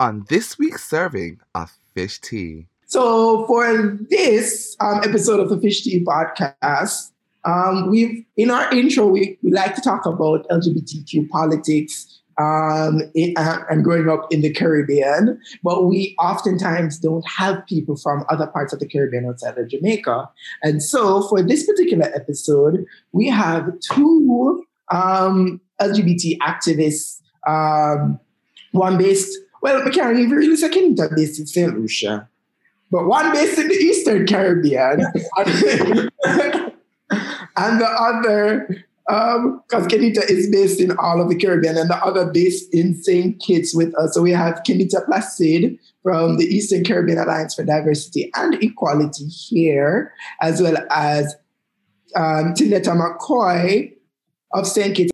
on this week's serving of fish tea. So, for this um, episode of the Fish Tea podcast, um, we've in our intro we, we like to talk about LGBTQ politics um, in, uh, and growing up in the Caribbean, but we oftentimes don't have people from other parts of the Caribbean outside of Jamaica. And so, for this particular episode, we have two um, LGBT activists, um, one based well, we can't even really say Kenita based in St. Lucia, but one based in the Eastern Caribbean, and, the other, because um, is based in all of the Caribbean, and the other based in St. Kitts with us. So we have Kenita Placide from the Eastern Caribbean Alliance for Diversity and Equality here, as well as um, Tinetta McCoy of St. Kitts